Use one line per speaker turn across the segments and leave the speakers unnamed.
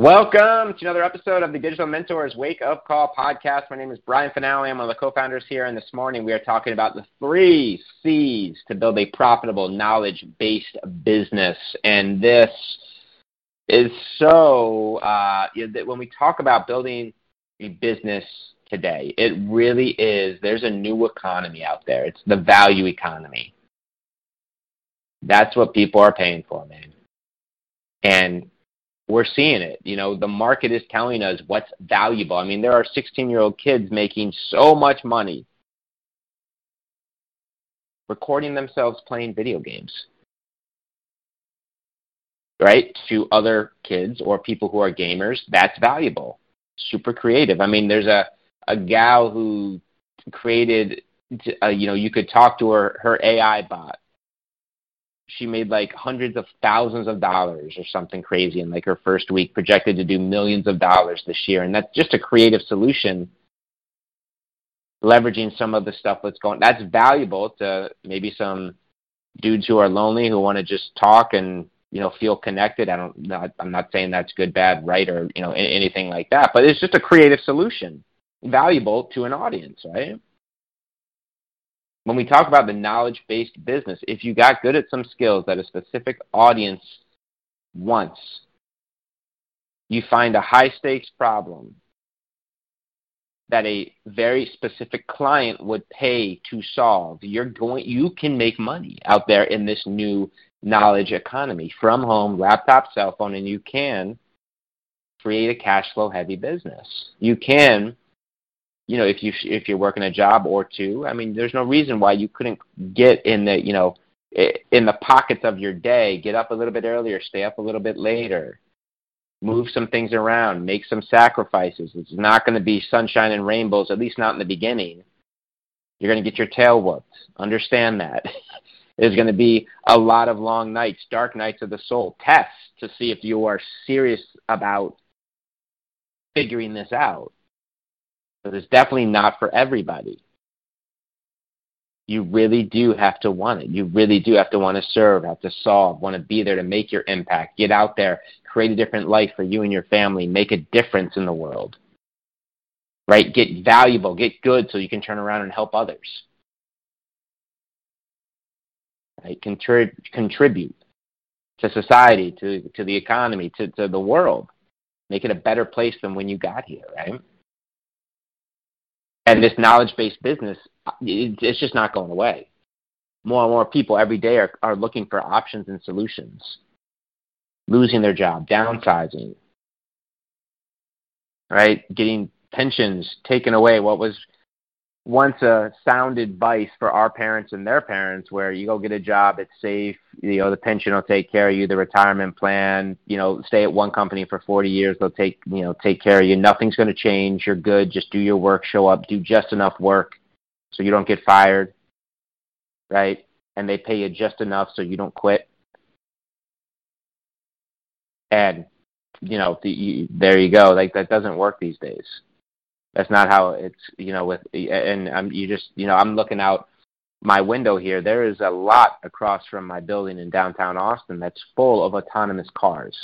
Welcome to another episode of the Digital Mentors Wake Up Call podcast. My name is Brian Fanale. I'm one of the co-founders here, and this morning we are talking about the three C's to build a profitable, knowledge-based business. And this is so uh, when we talk about building a business today, it really is. There's a new economy out there. It's the value economy. That's what people are paying for, man. And we're seeing it. You know, the market is telling us what's valuable. I mean, there are 16 year old kids making so much money recording themselves playing video games, right? To other kids or people who are gamers, that's valuable. Super creative. I mean, there's a, a gal who created, uh, you know, you could talk to her, her AI bot she made like hundreds of thousands of dollars or something crazy in like her first week, projected to do millions of dollars this year. And that's just a creative solution, leveraging some of the stuff that's going. That's valuable to maybe some dudes who are lonely who want to just talk and you know feel connected. I don't. I'm not saying that's good, bad, right, or you know anything like that. But it's just a creative solution, valuable to an audience, right? When we talk about the knowledge based business, if you got good at some skills that a specific audience wants, you find a high stakes problem that a very specific client would pay to solve, you're going you can make money out there in this new knowledge economy from home, laptop, cell phone, and you can create a cash flow heavy business. You can you know, if you if you're working a job or two, I mean, there's no reason why you couldn't get in the, you know, in the pockets of your day, get up a little bit earlier, stay up a little bit later, move some things around, make some sacrifices. It's not going to be sunshine and rainbows, at least not in the beginning. You're going to get your tail whooped. Understand that. There's going to be a lot of long nights, dark nights of the soul, tests to see if you are serious about figuring this out. But it's definitely not for everybody. You really do have to want it. You really do have to want to serve, have to solve, want to be there to make your impact, get out there, create a different life for you and your family, make a difference in the world. Right? Get valuable, get good so you can turn around and help others. Right? Contrib- contribute to society, to, to the economy, to, to the world. Make it a better place than when you got here, right? And this knowledge based business, it's just not going away. More and more people every day are, are looking for options and solutions, losing their job, downsizing, right? Getting pensions taken away. What was once a sound advice for our parents and their parents where you go get a job, it's safe, you know, the pension will take care of you, the retirement plan, you know, stay at one company for 40 years, they'll take, you know, take care of you. Nothing's going to change. You're good. Just do your work, show up, do just enough work so you don't get fired, right? And they pay you just enough so you don't quit. And, you know, the, you, there you go. Like that doesn't work these days. That's not how it's you know with and I'm you just you know I'm looking out my window here. There is a lot across from my building in downtown Austin that's full of autonomous cars,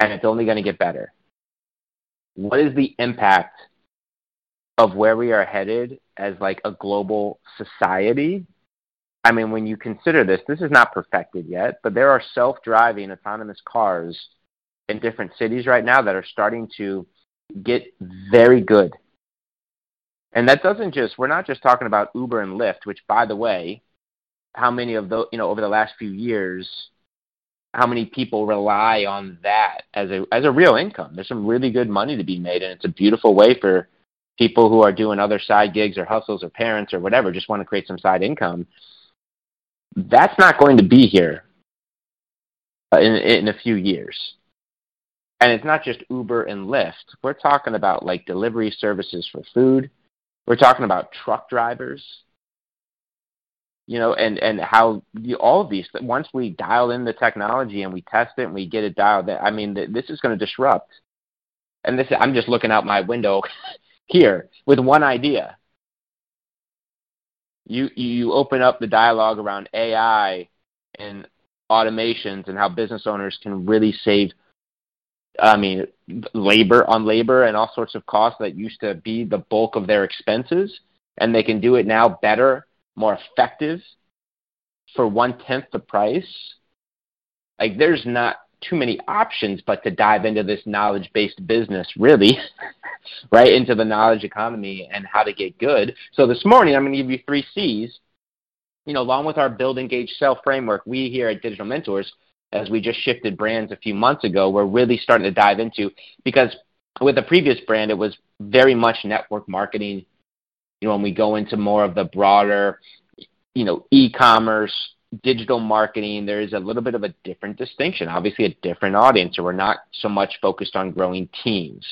and it's only going to get better. What is the impact of where we are headed as like a global society? I mean, when you consider this, this is not perfected yet, but there are self-driving autonomous cars in different cities right now that are starting to get very good. And that doesn't just, we're not just talking about Uber and Lyft, which, by the way, how many of those, you know, over the last few years, how many people rely on that as a, as a real income? There's some really good money to be made, and it's a beautiful way for people who are doing other side gigs or hustles or parents or whatever, just want to create some side income. That's not going to be here uh, in, in a few years And it's not just Uber and Lyft. We're talking about like delivery services for food. We're talking about truck drivers. You know, and and how the, all of these once we dial in the technology and we test it and we get it dialed, I mean, this is going to disrupt. And this, I'm just looking out my window here with one idea. You you open up the dialogue around AI and automations and how business owners can really save I mean labor on labor and all sorts of costs that used to be the bulk of their expenses and they can do it now better, more effective for one tenth the price. Like there's not too many options but to dive into this knowledge based business really right into the knowledge economy and how to get good so this morning i'm going to give you three c's you know along with our build engage sell framework we here at digital mentors as we just shifted brands a few months ago we're really starting to dive into because with the previous brand it was very much network marketing you know when we go into more of the broader you know e-commerce digital marketing, there is a little bit of a different distinction, obviously a different audience. So we're not so much focused on growing teams,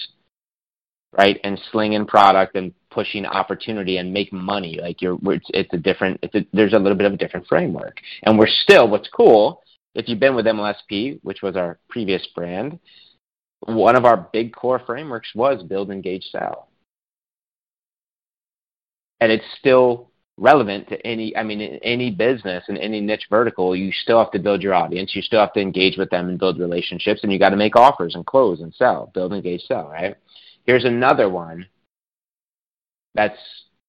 right? And slinging product and pushing opportunity and make money. Like you're, it's, it's a different, it's a, there's a little bit of a different framework. And we're still, what's cool, if you've been with MLSP, which was our previous brand, one of our big core frameworks was build, engage, sell. And it's still relevant to any i mean any business in any niche vertical you still have to build your audience you still have to engage with them and build relationships and you got to make offers and close and sell build engage sell right here's another one that's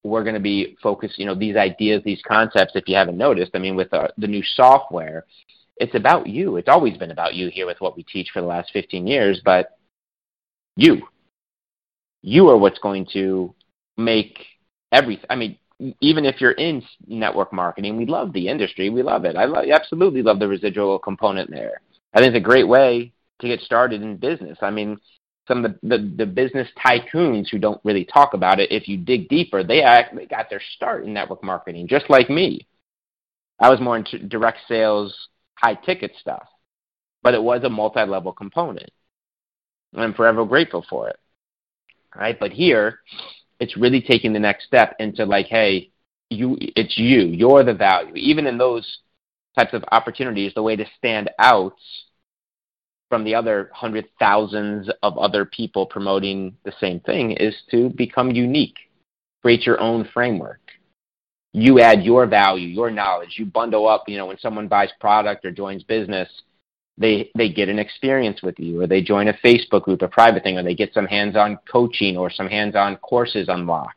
we're going to be focused you know these ideas these concepts if you haven't noticed i mean with the, the new software it's about you it's always been about you here with what we teach for the last 15 years but you you are what's going to make everything i mean even if you're in network marketing, we love the industry. We love it. I lo- absolutely love the residual component there. I think it's a great way to get started in business. I mean, some of the, the, the business tycoons who don't really talk about it, if you dig deeper, they actually got their start in network marketing, just like me. I was more into direct sales, high ticket stuff, but it was a multi level component. I'm forever grateful for it. Right? But here, it's really taking the next step into like, hey, you, it's you, you're the value. Even in those types of opportunities, the way to stand out from the other hundred thousands of other people promoting the same thing is to become unique, create your own framework. You add your value, your knowledge. You bundle up. You know, when someone buys product or joins business, they they get an experience with you or they join a facebook group a private thing or they get some hands-on coaching or some hands-on courses unlock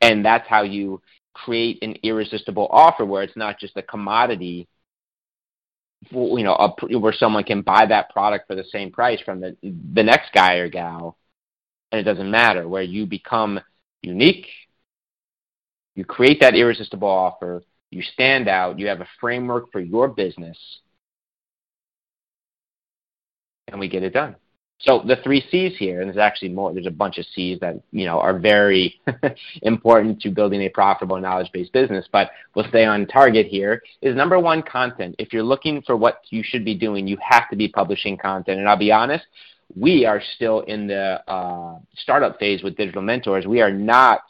and that's how you create an irresistible offer where it's not just a commodity you know a, where someone can buy that product for the same price from the the next guy or gal and it doesn't matter where you become unique you create that irresistible offer you stand out you have a framework for your business and we get it done. So the three C's here, and there's actually more. There's a bunch of C's that you know are very important to building a profitable knowledge-based business. But we'll stay on target here. Is number one content. If you're looking for what you should be doing, you have to be publishing content. And I'll be honest, we are still in the uh, startup phase with digital mentors. We are not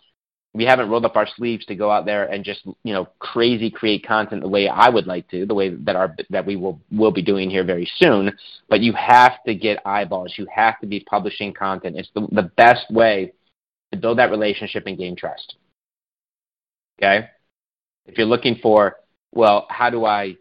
we haven't rolled up our sleeves to go out there and just you know crazy create content the way I would like to, the way that our that we will will be doing here very soon. But you have to get eyeballs. You have to be publishing content. It's the the best way to build that relationship and gain trust. Okay, if you're looking for well, how do I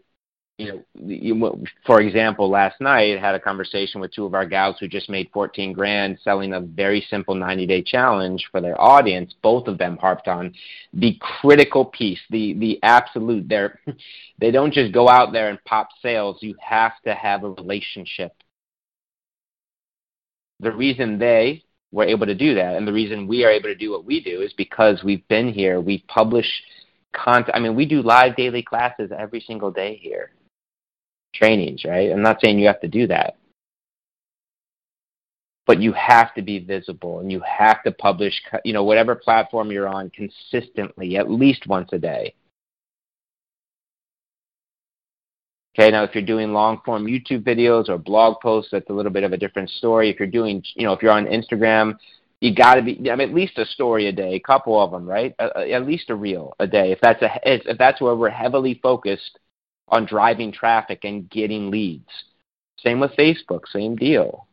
you know, for example, last night had a conversation with two of our gals who just made 14 grand selling a very simple 90 day challenge for their audience. Both of them harped on the critical piece, the, the absolute, they're, they don't just go out there and pop sales. You have to have a relationship. The reason they were able to do that and the reason we are able to do what we do is because we've been here. We publish content. I mean, we do live daily classes every single day here trainings, right? I'm not saying you have to do that. But you have to be visible and you have to publish, you know, whatever platform you're on consistently, at least once a day. Okay, now if you're doing long form YouTube videos or blog posts, that's a little bit of a different story. If you're doing, you know, if you're on Instagram, you got to be I mean, at least a story a day, a couple of them, right? At least a reel a day. If that's a if that's where we're heavily focused on driving traffic and getting leads. Same with Facebook, same deal.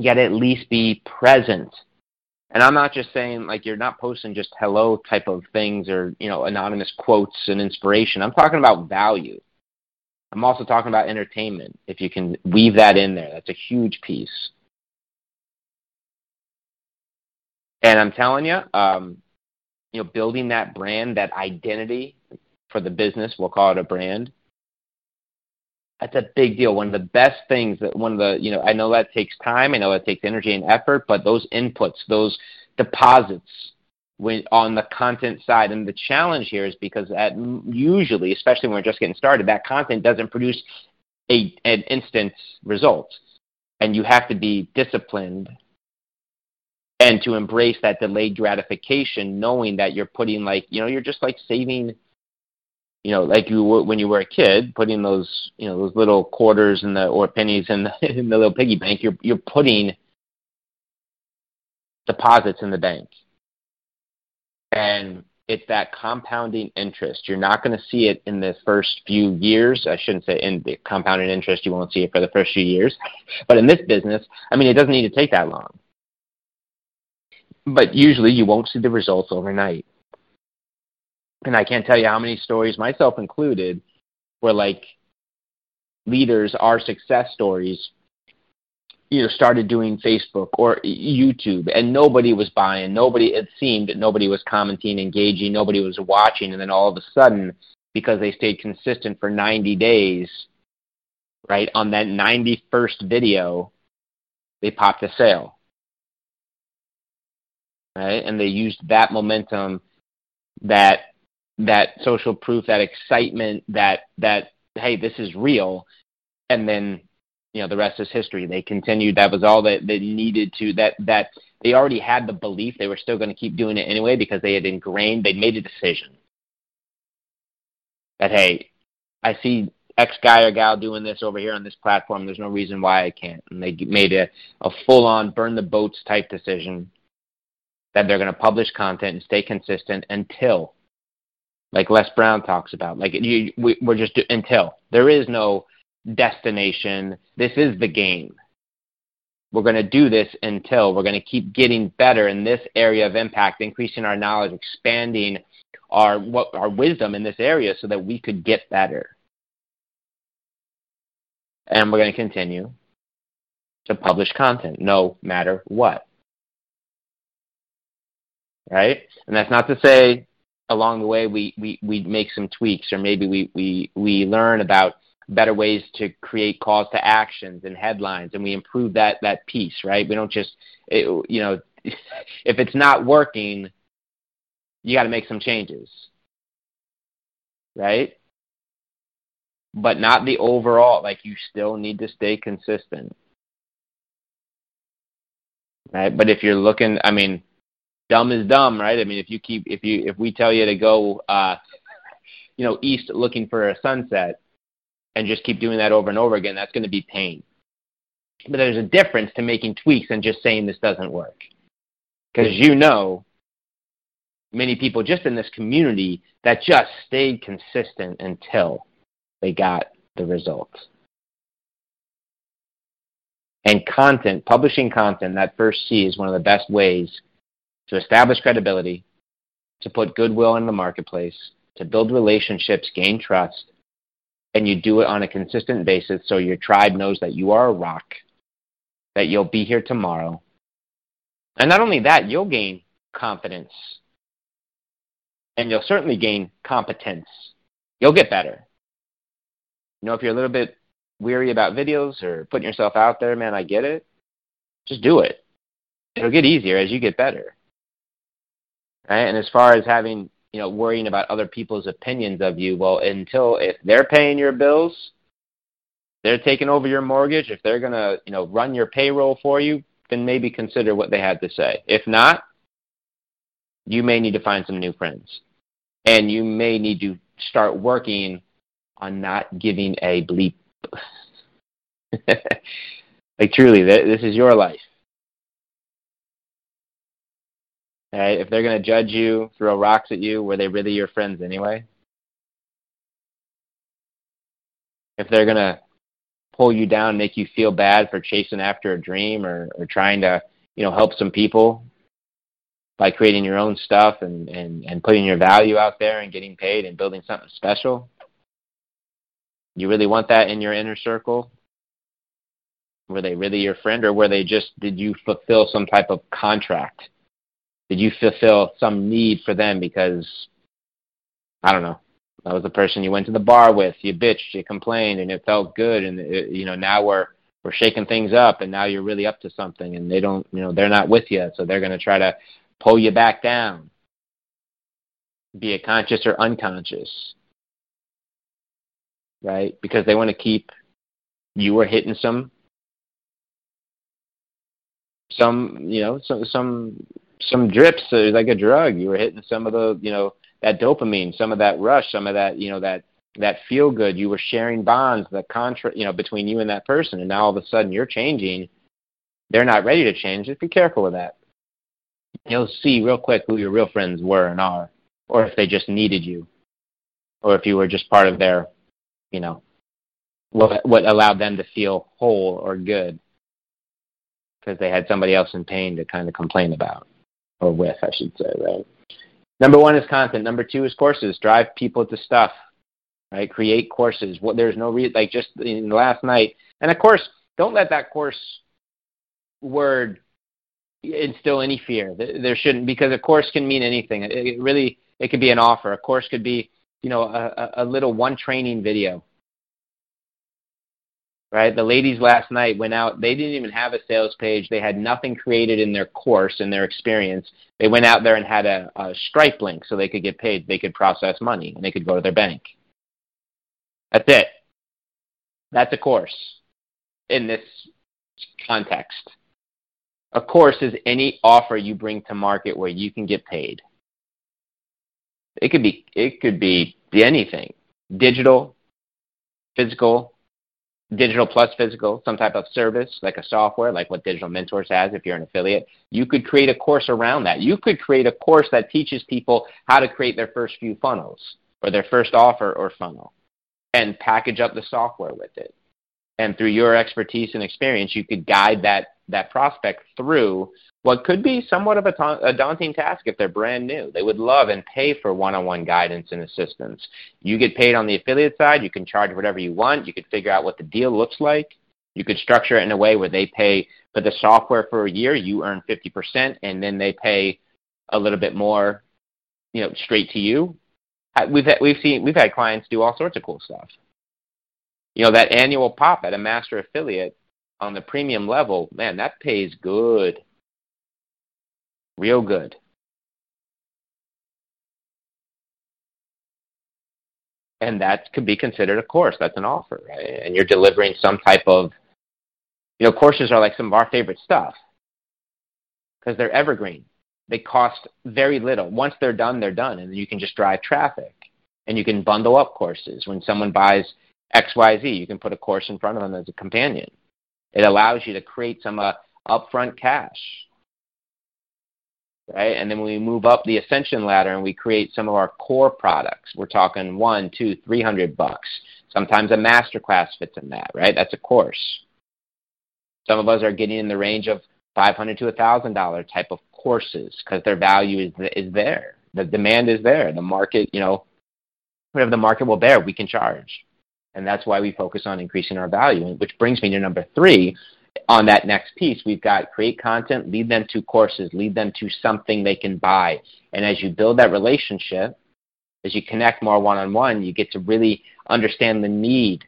To at least be present. And I'm not just saying like you're not posting just hello type of things or you know anonymous quotes and inspiration. I'm talking about value. I'm also talking about entertainment. If you can weave that in there, that's a huge piece. And I'm telling you, um, you know, building that brand, that identity for the business, we'll call it a brand. That's a big deal. One of the best things that one of the, you know, I know that takes time. I know it takes energy and effort, but those inputs, those deposits when on the content side. And the challenge here is because at usually, especially when we're just getting started, that content doesn't produce a, an instant result. And you have to be disciplined and to embrace that delayed gratification, knowing that you're putting like, you know, you're just like saving, you know, like you when you were a kid, putting those, you know, those little quarters in the or pennies in the, in the little piggy bank. You're you're putting deposits in the bank and it's that compounding interest. You're not going to see it in the first few years. I shouldn't say in the compounding interest, you won't see it for the first few years. But in this business, I mean, it doesn't need to take that long. But usually you won't see the results overnight. And I can't tell you how many stories, myself included, where like leaders are success stories you know started doing Facebook or YouTube and nobody was buying nobody it seemed nobody was commenting engaging nobody was watching and then all of a sudden because they stayed consistent for 90 days right on that 91st video they popped a sale. Right? And they used that momentum that that social proof that excitement that that hey this is real and then you know the rest is history. They continued. That was all that they needed to. That that they already had the belief they were still going to keep doing it anyway because they had ingrained. They'd made a decision that hey, I see X guy or gal doing this over here on this platform. There's no reason why I can't. And they made a, a full on burn the boats type decision that they're going to publish content and stay consistent until, like Les Brown talks about, like you, we, we're just until there is no destination. This is the game. We're going to do this until we're going to keep getting better in this area of impact, increasing our knowledge, expanding our what our wisdom in this area so that we could get better. And we're going to continue to publish content no matter what. Right? And that's not to say along the way we, we, we make some tweaks or maybe we, we, we learn about better ways to create calls to actions and headlines and we improve that that piece right? We don't just it, you know if it's not working you got to make some changes. Right? But not the overall like you still need to stay consistent. Right? But if you're looking i mean dumb is dumb right i mean if you keep if you if we tell you to go uh you know east looking for a sunset and just keep doing that over and over again, that's going to be pain. But there's a difference to making tweaks and just saying this doesn't work. Because you know, many people just in this community that just stayed consistent until they got the results. And content, publishing content, that first C is one of the best ways to establish credibility, to put goodwill in the marketplace, to build relationships, gain trust, and you do it on a consistent basis so your tribe knows that you are a rock, that you'll be here tomorrow. And not only that, you'll gain confidence. And you'll certainly gain competence. You'll get better. You know, if you're a little bit weary about videos or putting yourself out there, man, I get it. Just do it. It'll get easier as you get better. Right? And as far as having you know, worrying about other people's opinions of you. Well, until if they're paying your bills, they're taking over your mortgage, if they're going to, you know, run your payroll for you, then maybe consider what they had to say. If not, you may need to find some new friends. And you may need to start working on not giving a bleep. like truly, this is your life. Right? If they're going to judge you, throw rocks at you, were they really your friends anyway? If they're going to pull you down, make you feel bad for chasing after a dream or, or trying to, you know, help some people by creating your own stuff and, and, and putting your value out there and getting paid and building something special, you really want that in your inner circle? Were they really your friend or were they just, did you fulfill some type of contract? Did you fulfill some need for them because, I don't know, that was the person you went to the bar with, you bitched, you complained, and it felt good, and it, you know now we're we're shaking things up, and now you're really up to something, and they don't, you know, they're not with you, so they're going to try to pull you back down, be it conscious or unconscious right? Because they want to keep you are hitting some some you know some some some drips uh, like a drug. You were hitting some of the you know that dopamine some of that rush some of that you know that that feel good. You were sharing bonds the contra you know between you and that person. And now all of a sudden you're changing. They're not ready to change. Just be careful with that. You'll see real quick who your real friends were and are or if they just needed you or if you were just part of their you know, what what allowed them to feel whole or good because they had somebody else in pain to kind of complain about or with, I should say, right? Number one is content. Number two is courses. Drive people to stuff, right? Create courses. What there's no reason, like just in last night, and of course, don't let that course word instill any fear. There shouldn't because a course can mean anything. It really it could be an offer. A course could be you know, a, a little one training video. Right? The ladies last night went out, they didn't even have a sales page. They had nothing created in their course, and their experience. They went out there and had a, a Stripe link so they could get paid. They could process money and they could go to their bank. That's it. That's a course in this context. A course is any offer you bring to market where you can get paid. It could be it could be anything. Digital, physical, digital plus physical, some type of service like a software, like what Digital Mentors has if you're an affiliate. You could create a course around that. You could create a course that teaches people how to create their first few funnels or their first offer or funnel and package up the software with it. And through your expertise and experience, you could guide that that prospect through what could be somewhat of a, ta- a, daunting task if they're brand new. They would love and pay for one on one guidance and assistance. You get paid on the affiliate side, you can charge whatever you want, you could figure out what the deal looks like. You could structure it in a way where they pay for the software for a year, you earn 50%, and then they pay a little bit more, you know, straight to you. We've had, we've seen we've had clients do all sorts of cool stuff. You know, that annual pop at a master affiliate on the premium level, man, that pays good real good. And that could be considered a course. That's an offer, right? And you're delivering some type of, you know, courses are like some of our favorite stuff because they're evergreen. They cost very little. Once they're done, they're done, and you can just drive traffic. And you can bundle up courses. When someone buys XYZ, you can put a course in front of them as a companion. It allows you to create some uh, upfront cash right? And then we move up the ascension ladder and we create some of our core products. We're talking one, two, three hundred bucks. Sometimes a masterclass fits in that, right? That's a course. Some of us are getting in the range of five hundred to a thousand dollar type of courses because their value is is there. The demand is there. The market, you know, whatever the market will bear, we can charge. And that's why we focus on increasing our value. Which brings me to number three, on that next piece, we've got create content, lead them to courses, lead them to something they can buy. And as you build that relationship, as you connect more one on one, you get to really understand the need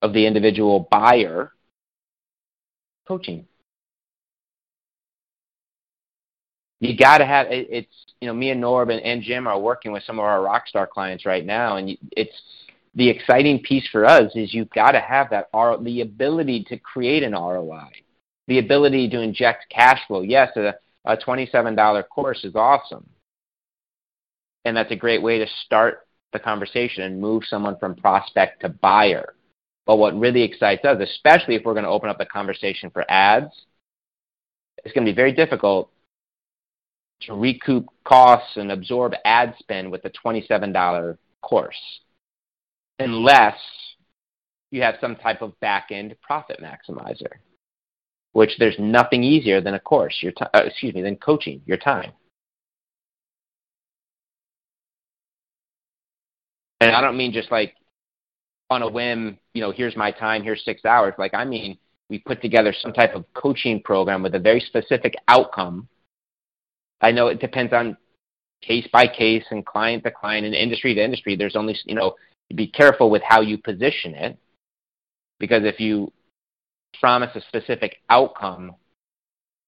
of the individual buyer coaching. You got to have it's you know me and Norb and, and Jim are working with some of our rockstar clients right now, and it's the exciting piece for us is you've got to have that the ability to create an ROI, the ability to inject cash flow. Yes, a, a $27 course is awesome. And that's a great way to start the conversation and move someone from prospect to buyer. But what really excites us, especially if we're going to open up the conversation for ads, it's going to be very difficult to recoup costs and absorb ad spend with a $27 course unless you have some type of back end profit maximizer, which there's nothing easier than a course, your t- uh, excuse me, than coaching your time. And I don't mean just like on a whim, you know, here's my time, here's six hours. Like, I mean, we put together some type of coaching program with a very specific outcome. I know it depends on case by case and client to client and industry to industry. There's only, you know, be careful with how you position it because if you promise a specific outcome,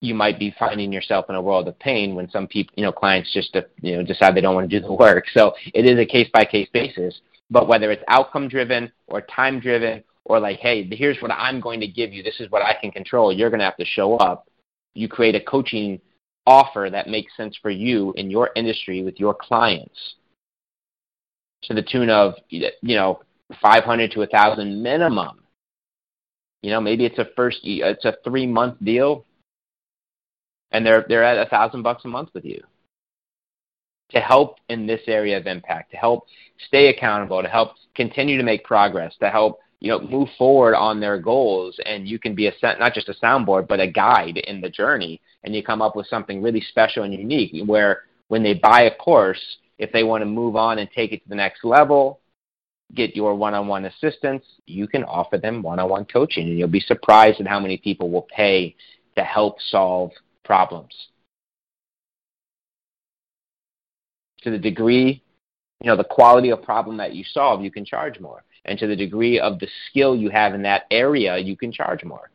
you might be finding yourself in a world of pain when some people, you know, clients just, you know, decide they don't want to do the work. So it is a case by case basis. But whether it's outcome driven or time driven or like, hey, here's what I'm going to give you. This is what I can control. You're going to have to show up. You create a coaching offer that makes sense for you in your industry with your clients to the tune of, you know, 500 to a 1,000 minimum. You know, maybe it's a first, it's a three month deal and they're, they're at a thousand bucks a month with you to help in this area of impact, to help stay accountable, to help continue to make progress, to help you know move forward on their goals, and you can be a not just a soundboard, but a guide in the journey, and you come up with something really special and unique. Where when they buy a course, if they want to move on and take it to the next level, get your one-on-one assistance, you can offer them one-on-one coaching, and you'll be surprised at how many people will pay to help solve problems. to the degree, you know, the quality of problem that you solve, you can charge more. And to the degree of the skill you have in that area, you can charge more.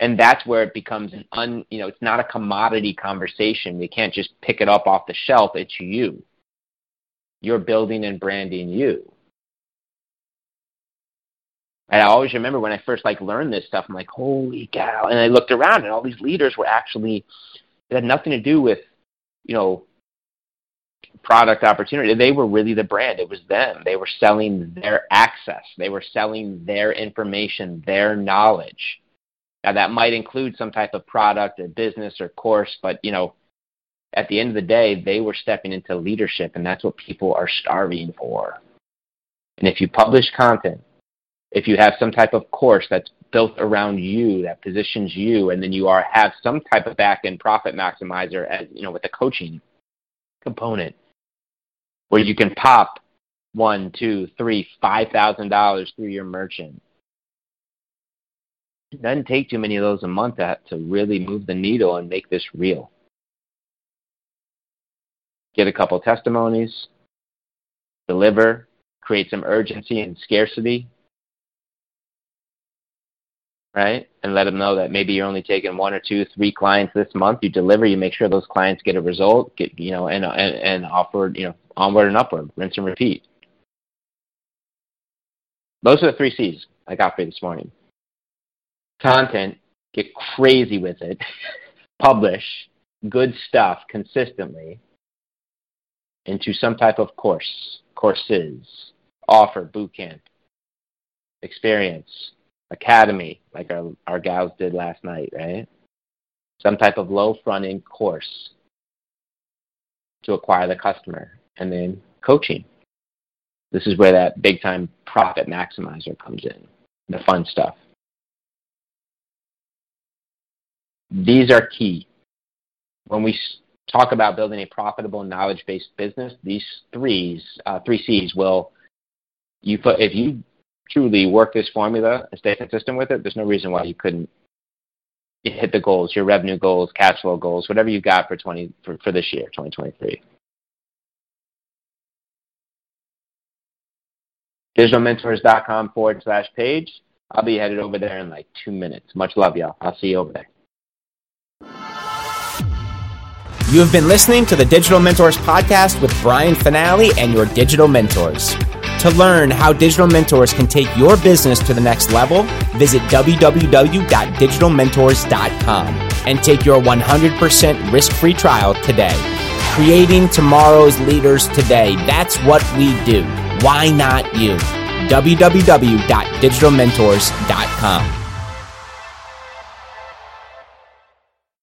And that's where it becomes an un, you know, it's not a commodity conversation. You can't just pick it up off the shelf. It's you. You're building and branding you. And I always remember when I first like learned this stuff, I'm like, holy cow. And I looked around and all these leaders were actually, it had nothing to do with, you know, product opportunity. They were really the brand. It was them. They were selling their access. They were selling their information, their knowledge. Now that might include some type of product or business or course, but you know, at the end of the day, they were stepping into leadership and that's what people are starving for. And if you publish content, if you have some type of course that's built around you that positions you and then you are have some type of back end profit maximizer as you know with the coaching component where you can pop one, two, three, five thousand dollars through your merchant. It doesn't take too many of those a month to, to really move the needle and make this real. Get a couple testimonies, deliver, create some urgency and scarcity, right? And let them know that maybe you're only taking one or two, three clients this month. You deliver, you make sure those clients get a result, get you know, and and, and offer you know onward and upward, rinse and repeat. Those are the three C's I got for you this morning. Content, get crazy with it, publish good stuff consistently into some type of course, courses, offer, boot camp, experience, academy, like our, our gals did last night, right? Some type of low front end course to acquire the customer and then coaching. This is where that big time profit maximizer comes in, the fun stuff. These are key. When we talk about building a profitable knowledge based business, these threes, uh, three C's will you put if you truly work this formula and stay consistent with it, there's no reason why you couldn't hit the goals, your revenue goals, cash flow goals, whatever you got for twenty for, for this year, 2023. digitalmentors.com forward slash page. I'll be headed over there in like two minutes. Much love, y'all. I'll see you over there.
You have been listening to the Digital Mentors podcast with Brian Fanale and your digital mentors. To learn how digital mentors can take your business to the next level, visit www.digitalmentors.com and take your 100% risk free trial today. Creating tomorrow's leaders today. That's what we do.
Why not you? www.digitalmentors.com.